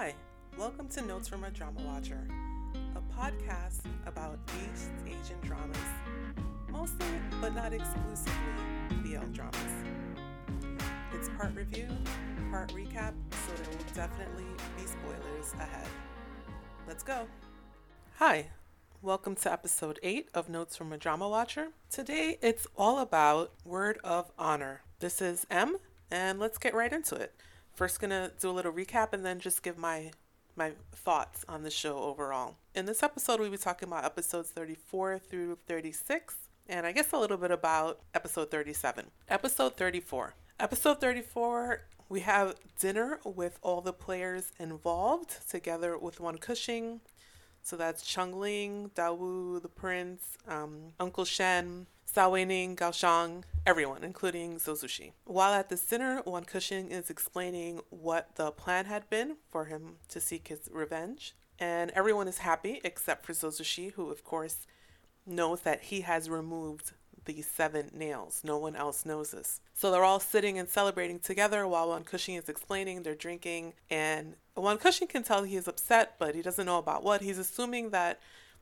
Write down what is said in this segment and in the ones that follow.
Hi, welcome to Notes from a Drama Watcher, a podcast about East Asian dramas, mostly but not exclusively BL dramas. It's part review, part recap, so there will definitely be spoilers ahead. Let's go. Hi, welcome to episode 8 of Notes from a Drama Watcher. Today it's all about Word of Honor. This is M, and let's get right into it. First, gonna do a little recap and then just give my my thoughts on the show overall. In this episode, we'll be talking about episodes 34 through 36, and I guess a little bit about episode 37. Episode 34. Episode 34, we have dinner with all the players involved together with Won Cushing. So that's Chung Ling, Dawu, the Prince, um, Uncle Shen, Sao Weining, Gao Shang, everyone, including Zozushi. While at the center, Wan Cushing is explaining what the plan had been for him to seek his revenge. And everyone is happy except for Zozushi, who, of course, knows that he has removed the seven nails. No one else knows this. So they're all sitting and celebrating together while Wan Cushing is explaining. They're drinking, and Wan Cushing can tell he is upset, but he doesn't know about what. He's assuming that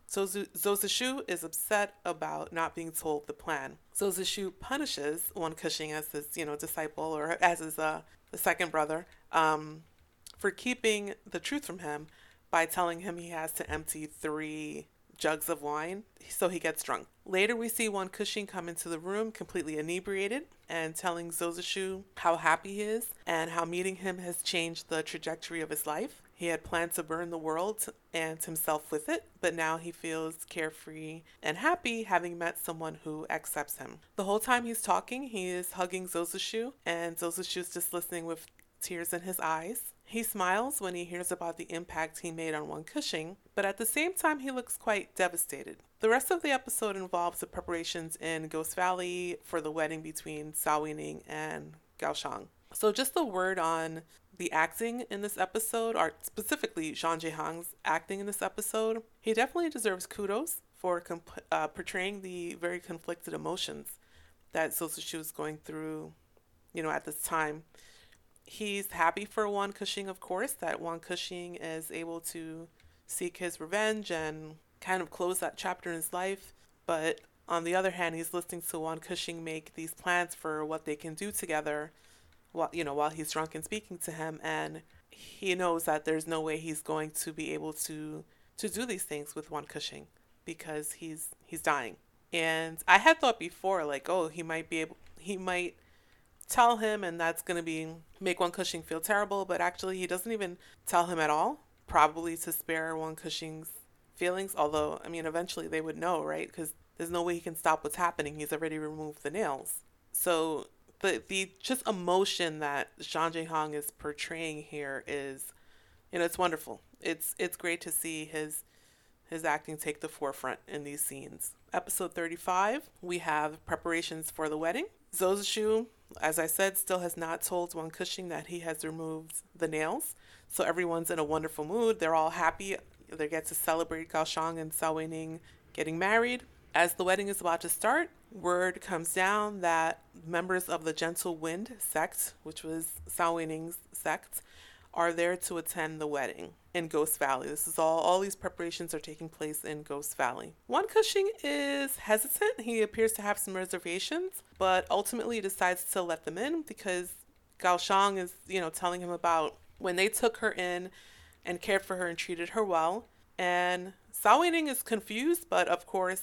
Zozashu is upset about not being told the plan. Zozashu punishes Won Cushing as his, you know, disciple or as his uh, the second brother um, for keeping the truth from him by telling him he has to empty three jugs of wine so he gets drunk. Later, we see Won Cushing come into the room completely inebriated and telling Zozashu how happy he is and how meeting him has changed the trajectory of his life. He had planned to burn the world and himself with it, but now he feels carefree and happy having met someone who accepts him. The whole time he's talking, he is hugging Zozashu, and Zozashu's just listening with tears in his eyes. He smiles when he hears about the impact he made on Won Cushing, but at the same time, he looks quite devastated. The rest of the episode involves the preparations in Ghost Valley for the wedding between Sao Weining and Gao Shang. So, just a word on the acting in this episode, or specifically Zhang Zhehan's acting in this episode, he definitely deserves kudos for comp- uh, portraying the very conflicted emotions that Zozashu is going through, you know, at this time. He's happy for Won Cushing, of course, that Won Cushing is able to seek his revenge and kind of close that chapter in his life. But on the other hand, he's listening to Won Cushing make these plans for what they can do together while you know while he's drunk and speaking to him and he knows that there's no way he's going to be able to to do these things with Won Cushing because he's he's dying. And I had thought before like, oh, he might be able he might tell him and that's going to be make Won Cushing feel terrible, but actually he doesn't even tell him at all, probably to spare Won Cushing's feelings, although I mean eventually they would know, right? Cuz there's no way he can stop what's happening. He's already removed the nails. So the the just emotion that Zhang Zhehan is portraying here is, you know, it's wonderful. It's it's great to see his his acting take the forefront in these scenes. Episode 35, we have preparations for the wedding. Zozashu, as I said, still has not told Won Cushing that he has removed the nails. So everyone's in a wonderful mood. They're all happy. They get to celebrate Gao Shang and Sao Weining getting married. As the wedding is about to start, word comes down that members of the Gentle Wind sect, which was Sao Weining's sect, are there to attend the wedding in Ghost Valley. This is all all these preparations are taking place in Ghost Valley. Won Cushing is hesitant. He appears to have some reservations, but ultimately decides to let them in because Gao Shang is, you know, telling him about when they took her in and cared for her and treated her well. And Sao Weining is confused, but of course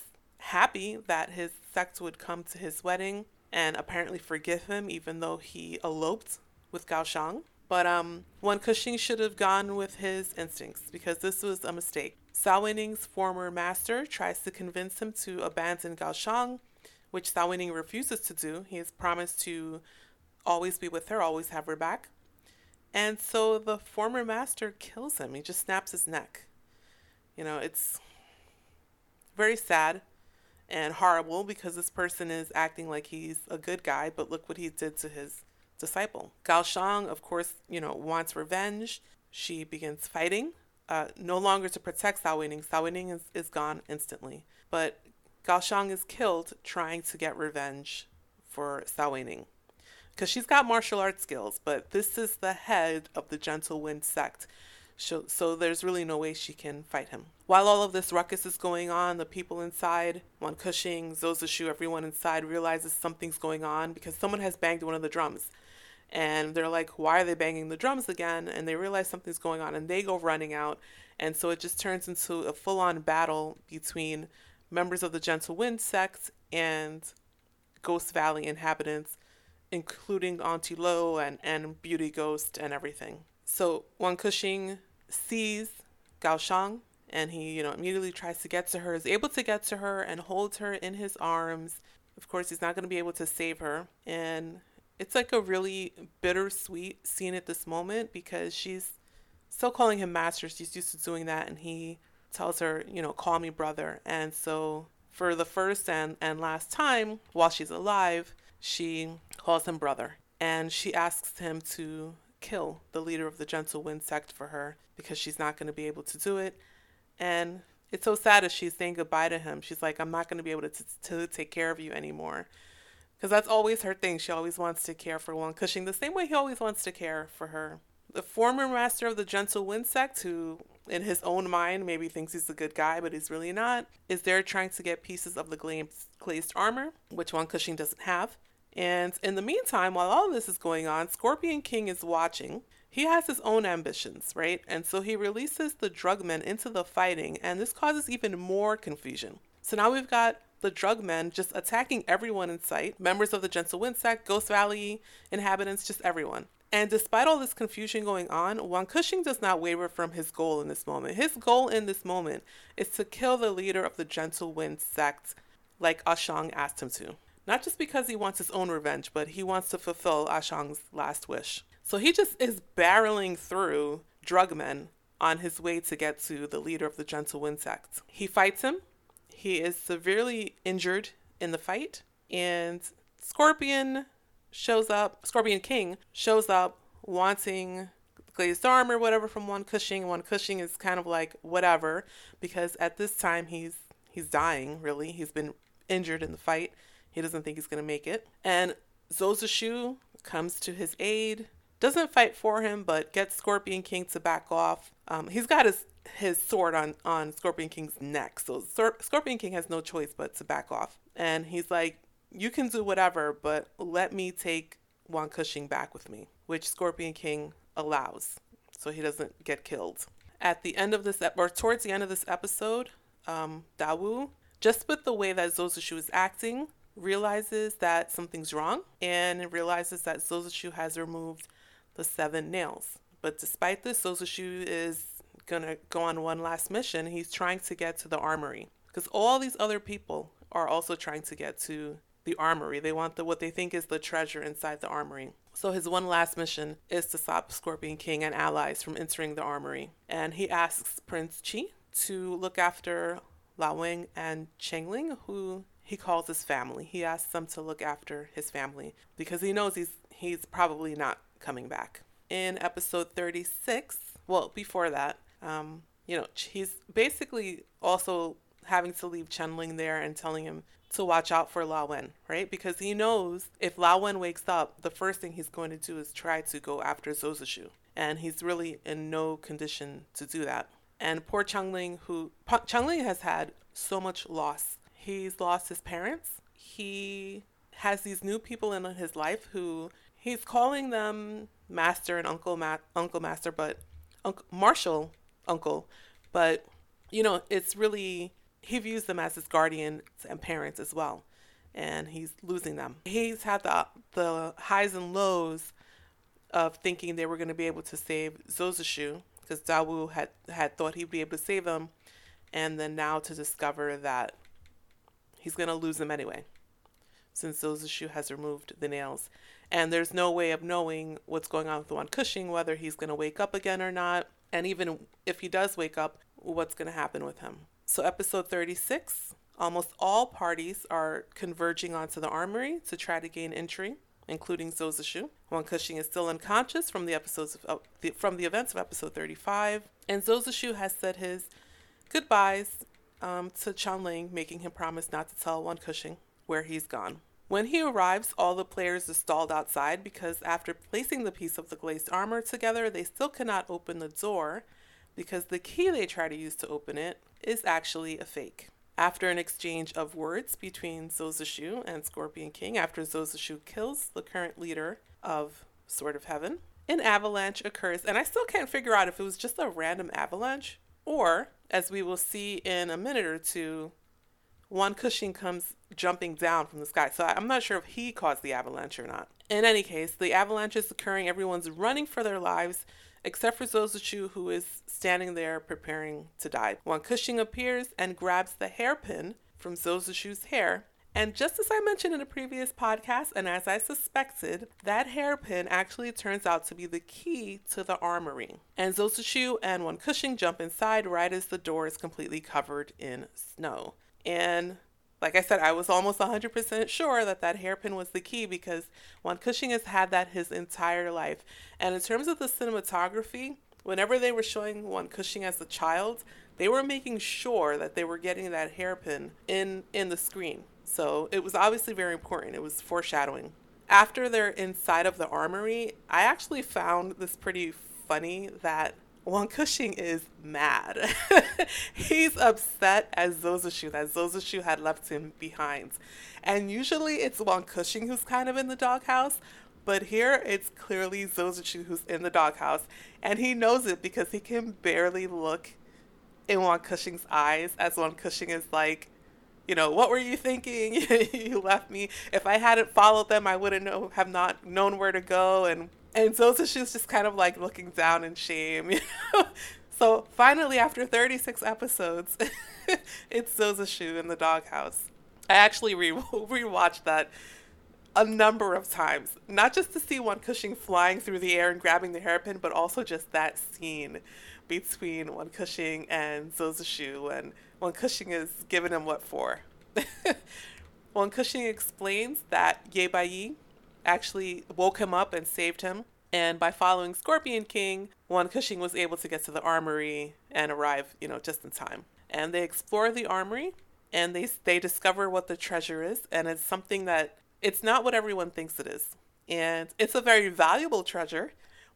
happy that his sect would come to his wedding and apparently forgive him even though he eloped with Gao Shang. But um, Won Cushing should have gone with his instincts because this was a mistake. Sao Weining's former master tries to convince him to abandon Gao Shang, which Sao Weining refuses to do. He has promised to always be with her, always have her back. And so the former master kills him. He just snaps his neck. You know, it's very sad and horrible because this person is acting like he's a good guy, but look what he did to his disciple. Gao Shang, of course, you know, wants revenge. She begins fighting, uh, no longer to protect Sao Weining. Sao Weining is, is gone instantly. But Gao Shang is killed trying to get revenge for Sao Weining. Because she's got martial arts skills, but this is the head of the Gentle Wind sect. So, so there's really no way she can fight him. While all of this ruckus is going on, the people inside, Wan Kushing, Zozashu, everyone inside realizes something's going on because someone has banged one of the drums. And they're like, why are they banging the drums again? And they realize something's going on and they go running out. And so it just turns into a full on battle between members of the Gentle Wind sect and Ghost Valley inhabitants, including Auntie Lo and, and Beauty Ghost and everything. So Wan Kushing sees Gao Shang and he, you know, immediately tries to get to her, is able to get to her and holds her in his arms. Of course, he's not going to be able to save her. And it's like a really bittersweet scene at this moment because she's still calling him master. She's used to doing that. And he tells her, you know, call me brother. And so for the first and, and last time while she's alive, she calls him brother. And she asks him to kill the leader of the Gentle Wind sect for her because she's not going to be able to do it. And it's so sad as she's saying goodbye to him. She's like, I'm not going to be able to, t- to take care of you anymore. Because that's always her thing. She always wants to care for Wan Cushing the same way he always wants to care for her. The former master of the Gentle Wind sect, who in his own mind maybe thinks he's a good guy, but he's really not, is there trying to get pieces of the glazed, glazed armor, which Wan Cushing doesn't have. And in the meantime, while all this is going on, Scorpion King is watching. He has his own ambitions, right? And so he releases the drugmen into the fighting, and this causes even more confusion. So now we've got the drugmen just attacking everyone in sight members of the Gentle Wind sect, Ghost Valley inhabitants, just everyone. And despite all this confusion going on, Wan Kushing does not waver from his goal in this moment. His goal in this moment is to kill the leader of the Gentle Wind sect, like ah Ashang asked him to. Not just because he wants his own revenge, but he wants to fulfill ah Ashang's last wish. So he just is barreling through drugmen on his way to get to the leader of the Gentle Wind sect. He fights him. He is severely injured in the fight, and Scorpion shows up. Scorpion King shows up wanting glazed arm or whatever from Wan Kushing. Wan Kushing is kind of like whatever because at this time he's he's dying. Really, he's been injured in the fight. He doesn't think he's to make it. And Zozashu comes to his aid, doesn't fight for him, but gets Scorpion King to back off. Um, he's got his his sword on on Scorpion King's neck, so Scorpion King has no choice but to back off. And he's like, "You can do whatever, but let me take Wan Kushing back with me," which Scorpion King allows, so he doesn't get killed. At the end of this, or towards the end of this episode, um, Dawu, just with the way that Zozashu is acting, realizes that something's wrong and realizes that Zozashu has removed the seven nails. But despite this, Zozashu is gonna go on one last mission. He's trying to get to the armory because all these other people are also trying to get to the armory. They want the what they think is the treasure inside the armory. So his one last mission is to stop Scorpion King and allies from entering the armory. And he asks Prince Chi to look after Lao Wen and Chengling, who he calls his family. He asks them to look after his family because he knows he's he's probably not coming back. In episode 36, well, before that, um, you know, he's basically also having to leave Chengling there and telling him to watch out for Lao Wen, right? Because he knows if Lao Wen wakes up, the first thing he's going to do is try to go after Zozashu. And he's really in no condition to do that. And poor Changling, who Changling has had so much loss He's lost his parents. He has these new people in his life who he's calling them master and uncle ma- uncle master but uncle marshall uncle but you know it's really he views them as his guardians and parents as well and he's losing them he's had the the highs and lows of thinking they were going to be able to save Zozashu because Dawu had had thought he'd be able to save them and then now to discover that he's going to lose them anyway, since Zozashu has removed the nails. And there's no way of knowing what's going on with Wan Kushing, whether he's going to wake up again or not. And even if he does wake up, what's going to happen with him. So, episode 36 almost all parties are converging onto the armory to try to gain entry, including Zozashu. Wan Kushing is still unconscious from the episodes of, uh, the, from the events of episode 35, and Zozashu has said his goodbyes um, to Chengling, making him promise not to tell Wan Kushing where he's gone. When he arrives, all the players are stalled outside because after placing the piece of the glazed armor together, they still cannot open the door because the key they try to use to open it is actually a fake. After an exchange of words between Zozashu and Scorpion King, after Zozashu kills the current leader of Sword of Heaven, an avalanche occurs. And I still can't figure out if it was just a random avalanche or, as we will see in a minute or two, Wan Kushing comes jumping down from the sky. So I'm not sure if he caused the avalanche or not. In any case, the avalanche is occurring. Everyone's running for their lives, except for Zozashu, who is standing there preparing to die. Wan Kushing appears and grabs the hairpin from Zozashu's hair. And just as I mentioned in a previous podcast, and as I suspected, that hairpin actually turns out to be the key to the armory. And Zozashu and Wan Kushing jump inside right as the door is completely covered in snow. And like I said, I was almost 100% sure that that hairpin was the key because Juan Cushing has had that his entire life. And in terms of the cinematography, whenever they were showing Juan Cushing as a child, they were making sure that they were getting that hairpin in in the screen. So it was obviously very important. It was foreshadowing. After they're inside of the armory, I actually found this pretty funny that Wan Cushing is mad. He's upset as Zozashu that Zozashu had left him behind. And usually it's Wan Cushing who's kind of in the doghouse, but here it's clearly Zozashu who's in the doghouse. And he knows it because he can barely look in Wan Cushing's eyes as Wan Cushing is like, you know, what were you thinking? you left me. If I hadn't followed them, I wouldn't know, have not known where to go and and Zozashu's just kind of like looking down in shame, you know. So finally, after 36 episodes, it's Zozashu in the doghouse. I actually re- rewatched that a number of times, not just to see Wan Cushing flying through the air and grabbing the hairpin, but also just that scene between Wan Cushing and Zozashu, and Wan Cushing is giving him what for. Wan Cushing explains that Ye Bai actually woke him up and saved him. And by following Scorpion King, Wan Kushing was able to get to the armory and arrive, you know, just in time. And they explore the armory and they they discover what the treasure is and it's something that it's not what everyone thinks it is. And it's a very valuable treasure,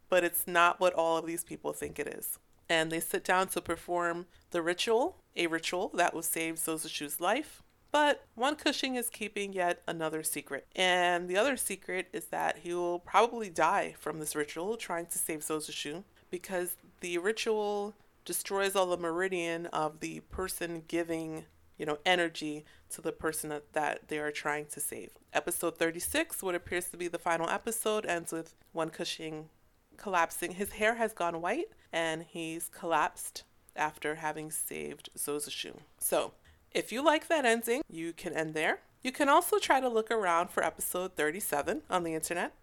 but it's not what all of these people think it is. And they sit down to perform the ritual, a ritual that will save Zozashu's life but Wan Kushing is keeping yet another secret. And the other secret is that he will probably die from this ritual trying to save Zozashu because the ritual destroys all the meridian of the person giving, you know, energy to the person that, that they are trying to save. Episode 36, what appears to be the final episode, ends with Wan Kushing collapsing. His hair has gone white and he's collapsed after having saved Zozashu. So if you like that ending, you can end there. You can also try to look around for episode 37 on the internet.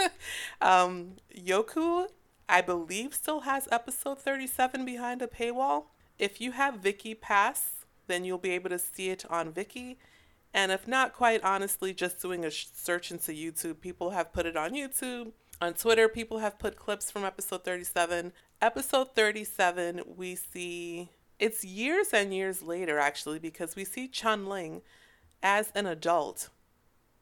um, Youku, I believe, still has episode 37 behind a paywall. If you have Viki Pass, then you'll be able to see it on Viki. And if not, quite honestly, just doing a search into YouTube, people have put it on YouTube. On Twitter, people have put clips from episode 37. Episode 37, we see it's years and years later, actually, because we see Chun Ling as an adult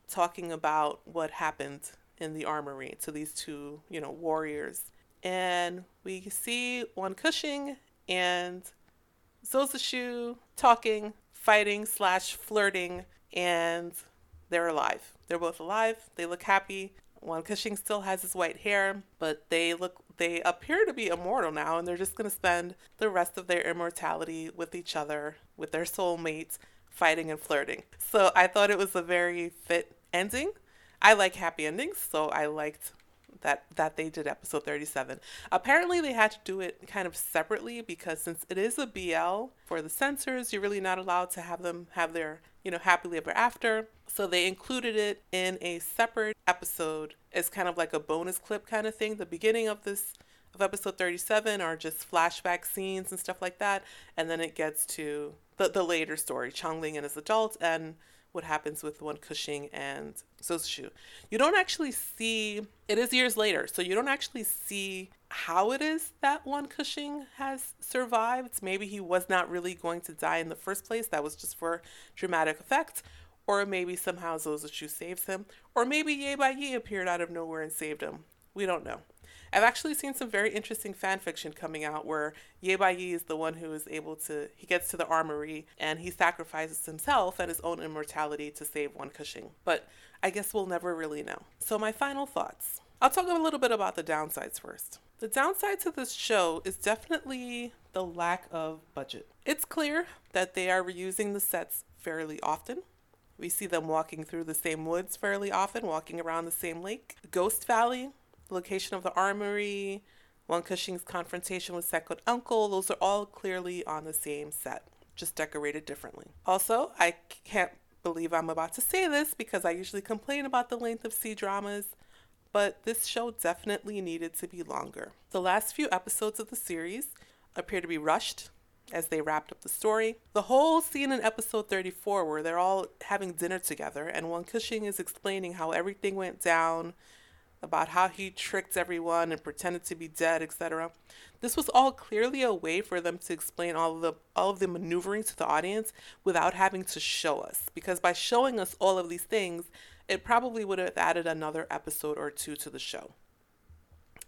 talking about what happened in the armory to these two, you know, warriors. And we see Wan Kushing and Zozashu talking, fighting slash flirting, and they're alive. They're both alive. They look happy. Wan Kushing still has his white hair, but they look they appear to be immortal now and they're just going to spend the rest of their immortality with each other, with their soulmates, fighting and flirting. So I thought it was a very fit ending. I like happy endings, so I liked that that they did episode 37. Apparently they had to do it kind of separately because since it is a BL for the censors, you're really not allowed to have them have their, you know, happily ever after. So they included it in a separate episode as kind of like a bonus clip kind of thing. The beginning of this of episode 37 are just flashback scenes and stuff like that, and then it gets to the the later story, Changling and his adult and what happens with one Cushing and Zozashu. You don't actually see it is years later, so you don't actually see how it is that one Cushing has survived. Maybe he was not really going to die in the first place. That was just for dramatic effect or maybe somehow Zozashu saves him, or maybe Ye Bai Yi appeared out of nowhere and saved him. We don't know. I've actually seen some very interesting fan fiction coming out where Ye Bai Yi is the one who is able to, he gets to the armory and he sacrifices himself and his own immortality to save Wan Keqing. But I guess we'll never really know. So, my final thoughts. I'll talk a little bit about the downsides first. The downside to this show is definitely the lack of budget. It's clear that they are reusing the sets fairly often. We see them walking through the same woods fairly often, walking around the same lake. Ghost Valley, location of the armory, Wan Cushing's confrontation with second uncle, those are all clearly on the same set, just decorated differently. Also, I can't believe I'm about to say this because I usually complain about the length of C dramas, but this show definitely needed to be longer. The last few episodes of the series appear to be rushed as they wrapped up the story. The whole scene in episode 34 where they're all having dinner together and Wan Cushing is explaining how everything went down about how he tricked everyone and pretended to be dead, etc. This was all clearly a way for them to explain all of the all of the maneuvering to the audience without having to show us. Because by showing us all of these things, it probably would have added another episode or two to the show.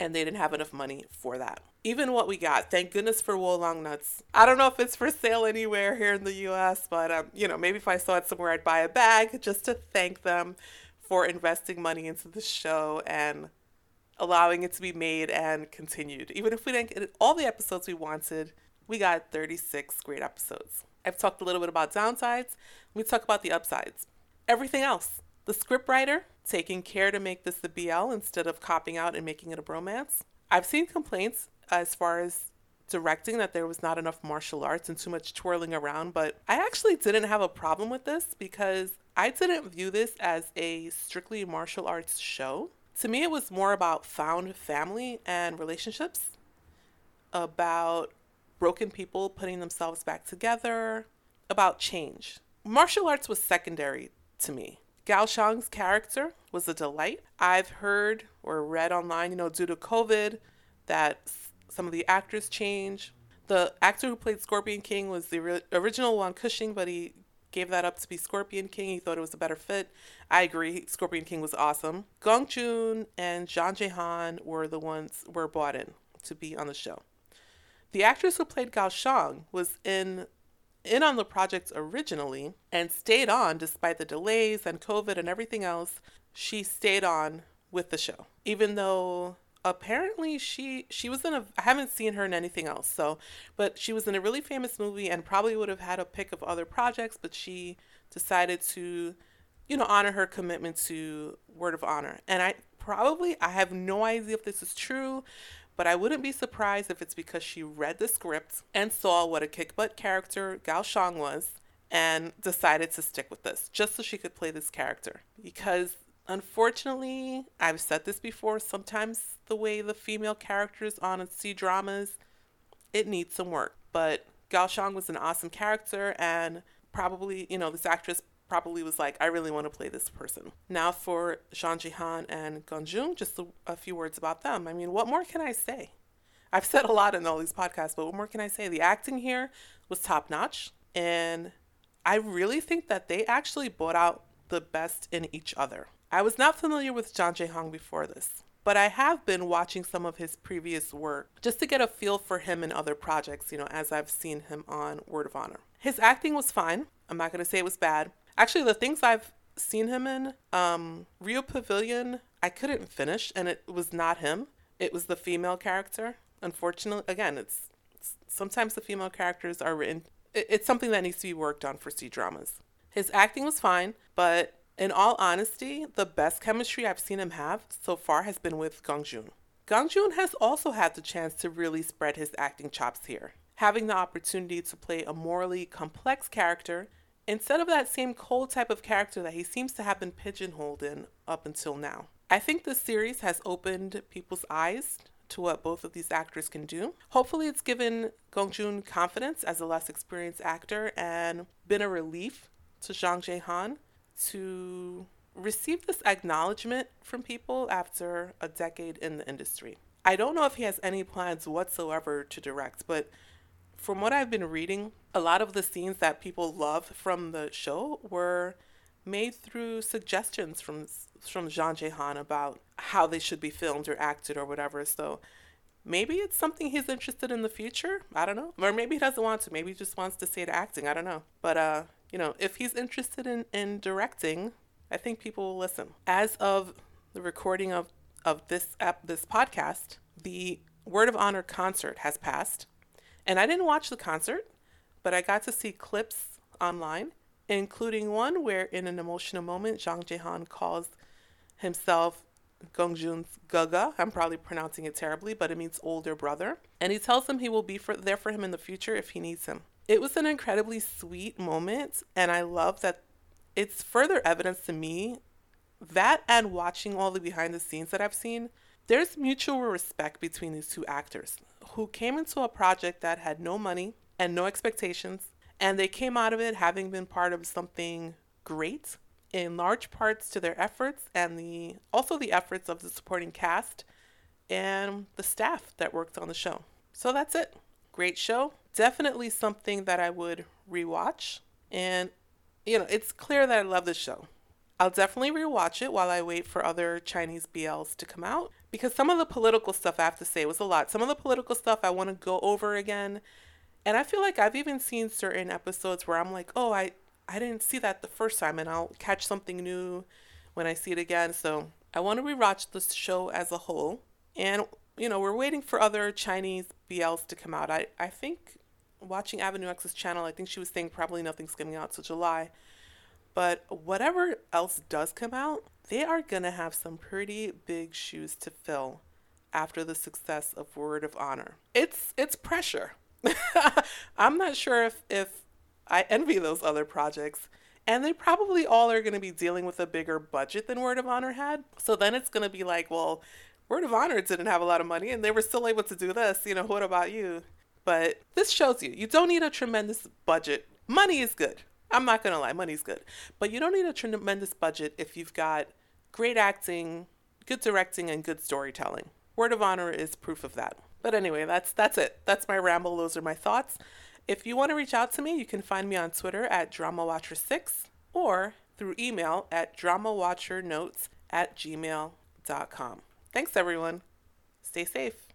And they didn't have enough money for that. Even what we got, thank goodness for Wo Long Nuts. I don't know if it's for sale anywhere here in the US, but um, you know, maybe if I saw it somewhere, I'd buy a bag just to thank them for investing money into the show and allowing it to be made and continued. Even if we didn't get all the episodes we wanted, we got 36 great episodes. I've talked a little bit about downsides. Let me talk about the upsides. Everything else. The scriptwriter taking care to make this the BL instead of copping out and making it a bromance. I've seen complaints as far as directing that there was not enough martial arts and too much twirling around, but I actually didn't have a problem with this because I didn't view this as a strictly martial arts show. To me, it was more about found family and relationships, about broken people putting themselves back together, about change. Martial arts was secondary to me. Gao Shang's character was a delight. I've heard or read online, you know, due to COVID, that some of the actors change. The actor who played Scorpion King was the original Wan Cushing, but he gave that up to be Scorpion King. He thought it was a better fit. I agree. Scorpion King was awesome. Gong Jun and Zhang Zhehan were the ones were brought in to be on the show. The actress who played Gao Shang was in in on the project originally and stayed on despite the delays and COVID and everything else. She stayed on with the show, even though apparently she she was in a I haven't seen her in anything else so but she was in a really famous movie and probably would have had a pick of other projects but she decided to you know honor her commitment to word of honor. And I probably I have no idea if this is true but I wouldn't be surprised if it's because she read the script and saw what a kick butt character Gao Shang was and decided to stick with this just so she could play this character. Because Unfortunately, I've said this before, sometimes the way the female characters on C dramas, it needs some work. But Gao Shang was an awesome character and probably, you know, this actress probably was like, I really want to play this person. Now for Zhang Zhehan and Gong Jun, just a, a few words about them. I mean, what more can I say? I've said a lot in all these podcasts, but what more can I say? The acting here was top notch. And I really think that they actually brought out the best in each other. I was not familiar with John Zhang Hong before this, but I have been watching some of his previous work just to get a feel for him in other projects, you know, as I've seen him on Word of Honor. His acting was fine. I'm not going to say it was bad. Actually, the things I've seen him in, um, Rio Pavilion, I couldn't finish, and it was not him. It was the female character. Unfortunately, again, it's, it's sometimes the female characters are written. It, it's something that needs to be worked on for C dramas. His acting was fine, but in all honesty, the best chemistry I've seen him have so far has been with Gong Jun. Gong Jun has also had the chance to really spread his acting chops here, having the opportunity to play a morally complex character instead of that same cold type of character that he seems to have been pigeonholed in up until now. I think this series has opened people's eyes to what both of these actors can do. Hopefully, it's given Gong Jun confidence as a less experienced actor and been a relief to Zhang Zhehan to receive this acknowledgement from people after a decade in the industry. I don't know if he has any plans whatsoever to direct, but from what I've been reading, a lot of the scenes that people love from the show were made through suggestions from from Zhang Zhehan about how they should be filmed or acted or whatever. So maybe it's something he's interested in the future. I don't know. Or maybe he doesn't want to. Maybe he just wants to stay to acting. I don't know. But uh, you know, if he's interested in, in directing, I think people will listen. As of the recording of, of this app this podcast, the Word of Honor concert has passed. And I didn't watch the concert, but I got to see clips online, including one where in an emotional moment, Zhang Zhehan calls himself Gongjun's Gaga. I'm probably pronouncing it terribly, but it means older brother. And he tells him he will be for, there for him in the future if he needs him. It was an incredibly sweet moment, and I love that it's further evidence to me that and watching all the behind the scenes that I've seen, there's mutual respect between these two actors who came into a project that had no money and no expectations, and they came out of it having been part of something great in large parts to their efforts and the also the efforts of the supporting cast and the staff that worked on the show. So that's it. Great show. Definitely something that I would rewatch. And you know, it's clear that I love the show. I'll definitely rewatch it while I wait for other Chinese BLs to come out because some of the political stuff I have to say was a lot. Some of the political stuff I want to go over again. And I feel like I've even seen certain episodes where I'm like, "Oh, I I didn't see that the first time, and I'll catch something new when I see it again. So I want to rewatch the show as a whole. And, you know, we're waiting for other Chinese BLs to come out. I, I think watching Avenue X's channel, I think she was saying probably nothing's coming out till July. But whatever else does come out, they are going to have some pretty big shoes to fill after the success of Word of Honor. It's it's pressure. I'm not sure if if I envy those other projects. And they probably all are going to be dealing with a bigger budget than Word of Honor had. So then it's going to be like, well, Word of Honor didn't have a lot of money and they were still able to do this. You know, what about you? But this shows you, you don't need a tremendous budget. Money is good. I'm not going to lie, money's good. But you don't need a tremendous budget if you've got great acting, good directing, and good storytelling. Word of Honor is proof of that. But anyway, that's that's it. That's my ramble. Those are my thoughts. If you want to reach out to me, you can find me on Twitter at DramaWatcher6 or through email at DramaWatcherNotes at gmail.com. Thanks, everyone. Stay safe.